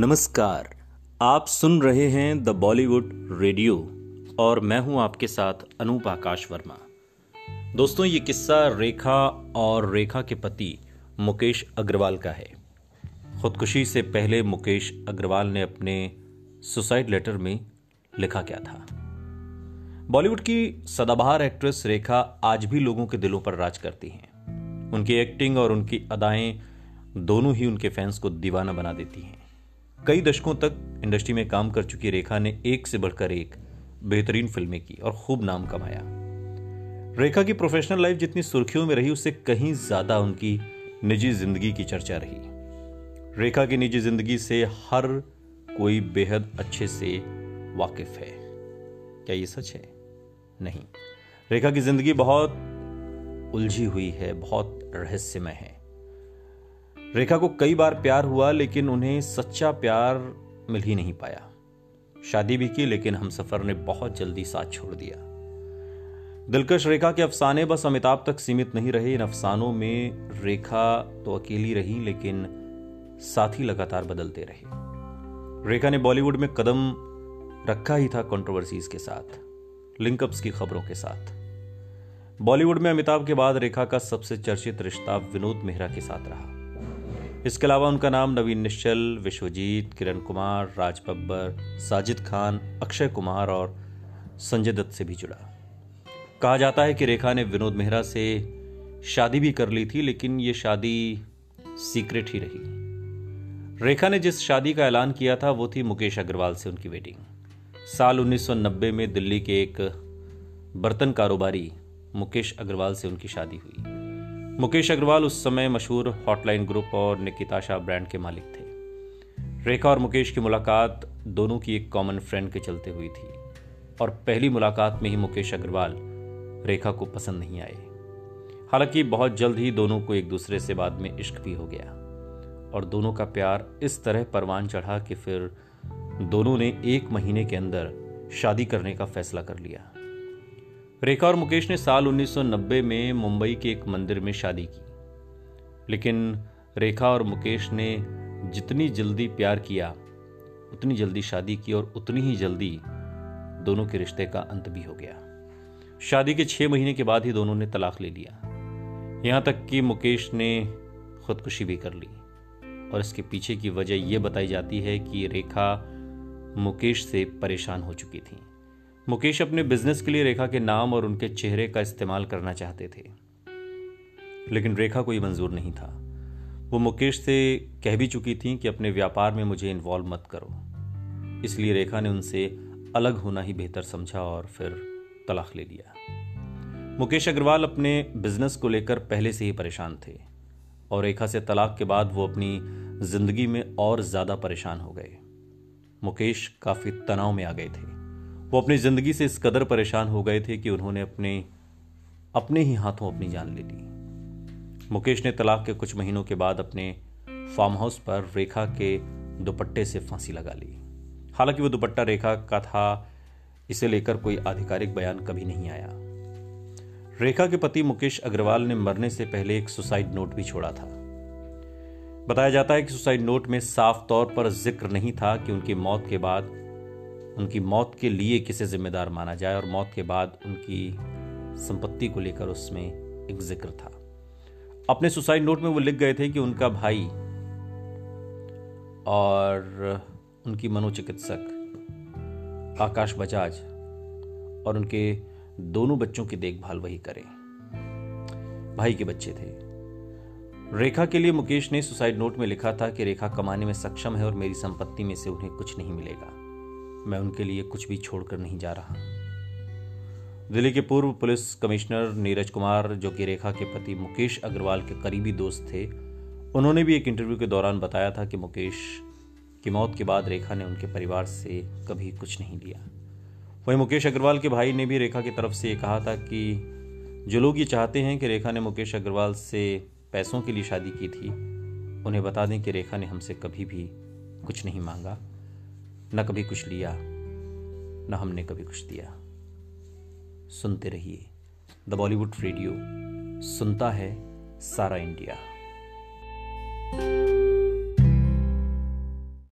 नमस्कार। आप सुन रहे हैं द बॉलीवुड रेडियो और मैं हूँ आपके साथ अनूप आकाश वर्मा। दोस्तों, ये किस्सा रेखा और रेखा के पति मुकेश अग्रवाल का है। खुदकुशी से पहले मुकेश अग्रवाल ने अपने सुसाइड लेटर में लिखा क्या था? बॉलीवुड की सदाबहार एक्ट्रेस रेखा आज भी लोगों के दिलों पर राज करती हैं। उनकी एक्टिंग और उनकी अदाएँ दोनों ही उनके फैंस को दीवाना बना देती हैं। कई दशकों तक इंडस्ट्री में काम कर चुकी रेखा ने एक से बढ़कर एक बेहतरीन फ़िल्में की और खूब नाम कमाया। रेखा की प्रोफेशनल लाइफ जितनी सुर्खियों में रही, उससे कहीं ज़्यादा उनकी निजी ज़िंदगी की चर्चा रही। रेखा की निजी ज़िंदगी से हर कोई बेहद अच्छे से वाकिफ है। क्या ये सच है? नहीं। रेखा की ज़िंदगी बहुत उलझी हुई है, बहुत रहस्यमय है। रेखा को कई बार प्यार हुआ, लेकिन उन्हें सच्चा प्यार मिल ही नहीं पाया। शादी भी की, लेकिन हम सफ़र ने बहुत जल्दी साथ छोड़ दिया। दिलकश रेखा के अफसाने बस अमिताभ तक सीमित नहीं रहे। इन अफसानों में रेखा तो अकेली रही, लेकिन साथी लगातार बदलते रहे। रेखा ने बॉलीवुड में कदम रखा ही था कंट्रोवर्सीज के साथ लिंकअप्स की खबरों के साथ। बॉलीवुड में अमिताभ के बाद रेखा का सबसे चर्चित रिश्ता विनोद मेहरा के साथ रहा। इसके अलावा उनका नाम नवीन निश्चल, विश्वजीत, किरण कुमार, राज बब्बर, साजिद खान, अक्षय कुमार और संजय दत्त से भी जुड़ा। कहा जाता है कि रेखा ने विनोद मेहरा से शादी भी कर ली थी, लेकिन ये शादी सीक्रेट ही रही। रेखा ने जिस शादी का ऐलान किया था, वो थी मुकेश अग्रवाल से उनकी वेडिंग साल 1990 में दिल्ली के एक बर्तन कारोबारी मुकेश अग्रवाल से उनकी शादी हुई। मुकेश अग्रवाल उस समय मशहूर हॉटलाइन ग्रुप और निकिताशा ब्रांड के मालिक थे। रेखा और मुकेश की मुलाकात दोनों की एक कॉमन फ्रेंड के चलते हुई थी और पहली मुलाकात में ही मुकेश अग्रवाल रेखा को पसंद नहीं आए। हालाँकि बहुत जल्द ही दोनों को एक दूसरे से बाद में इश्क भी हो गया और दोनों का प्यार इस तरह परवान चढ़ा कि फिर दोनों ने एक महीने के अंदर शादी करने का फैसला कर लिया। रेखा और मुकेश ने साल 1990 में मुंबई के एक मंदिर में शादी की। लेकिन रेखा और मुकेश ने जितनी जल्दी प्यार किया, उतनी जल्दी शादी की और उतनी ही जल्दी दोनों के रिश्ते का अंत भी हो गया। शादी के छह महीने के बाद ही दोनों ने तलाक ले लिया। यहाँ तक कि मुकेश ने खुदकुशी भी कर ली। और इसके पीछे की वजह यह बताई जाती है कि रेखा मुकेश से परेशान हो चुकी थी। मुकेश अपने बिज़नेस के लिए रेखा के नाम और उनके चेहरे का इस्तेमाल करना चाहते थे। लेकिन रेखा को यह मंजूर नहीं था। वो मुकेश से कह भी चुकी थी कि अपने व्यापार में मुझे इन्वॉल्व मत करो। इसलिए रेखा ने उनसे अलग होना ही बेहतर समझा और फिर तलाक ले लिया। मुकेश अग्रवाल अपने बिज़नेस को लेकर पहले से ही परेशान थे और रेखा से तलाक के बाद वो अपनी ज़िंदगी में और ज़्यादा परेशान हो गए। मुकेश काफ़ी तनाव में आ गए थे। वो अपनी ज़िंदगी से इस कदर परेशान हो गए थे कि उन्होंने अपने अपने ही हाथों अपनी जान ले ली। मुकेश ने तलाक के कुछ महीनों के बाद अपने फार्म हाउस पर रेखा के दुपट्टे से फांसी लगा ली। हालाँकि वो दुपट्टा रेखा का था, इसे लेकर कोई आधिकारिक बयान कभी नहीं आया। रेखा के पति मुकेश अग्रवाल ने मरने से पहले एक सुसाइड नोट भी छोड़ा था। बताया जाता है कि सुसाइड नोट में साफ़ तौर पर ज़िक्र नहीं था कि उनकी मौत के बाद उनकी मौत के लिए किसे जिम्मेदार माना जाए और मौत के बाद उनकी संपत्ति को लेकर उसमें एक ज़िक्र था। अपने सुसाइड नोट में वो लिख गए थे कि उनका भाई और उनकी मनोचिकित्सक आकाश बजाज और उनके दोनों बच्चों की देखभाल वही करें। भाई के बच्चे थे। रेखा के लिए मुकेश ने सुसाइड नोट में लिखा था कि रेखा कमाने में सक्षम है और मेरी संपत्ति में से उन्हें कुछ नहीं मिलेगा। मैं उनके लिए कुछ भी छोड़कर नहीं जा रहा। दिल्ली के पूर्व पुलिस कमिश्नर नीरज कुमार, जो कि रेखा के पति मुकेश अग्रवाल के करीबी दोस्त थे, उन्होंने भी एक इंटरव्यू के दौरान बताया था कि मुकेश की मौत के बाद रेखा ने उनके परिवार से कभी कुछ नहीं लिया। वहीं मुकेश अग्रवाल के भाई ने भी रेखा की तरफ़ से ये कहा था कि जो लोग ये चाहते हैं कि रेखा ने मुकेश अग्रवाल से पैसों के लिए शादी की थी, उन्हें बता दें कि रेखा ने हमसे कभी भी कुछ नहीं मांगा। न कभी कुछ लिया, न हमने कभी कुछ दिया। सुनते रहिए द बॉलीवुड रेडियो, सुनता है सारा इंडिया।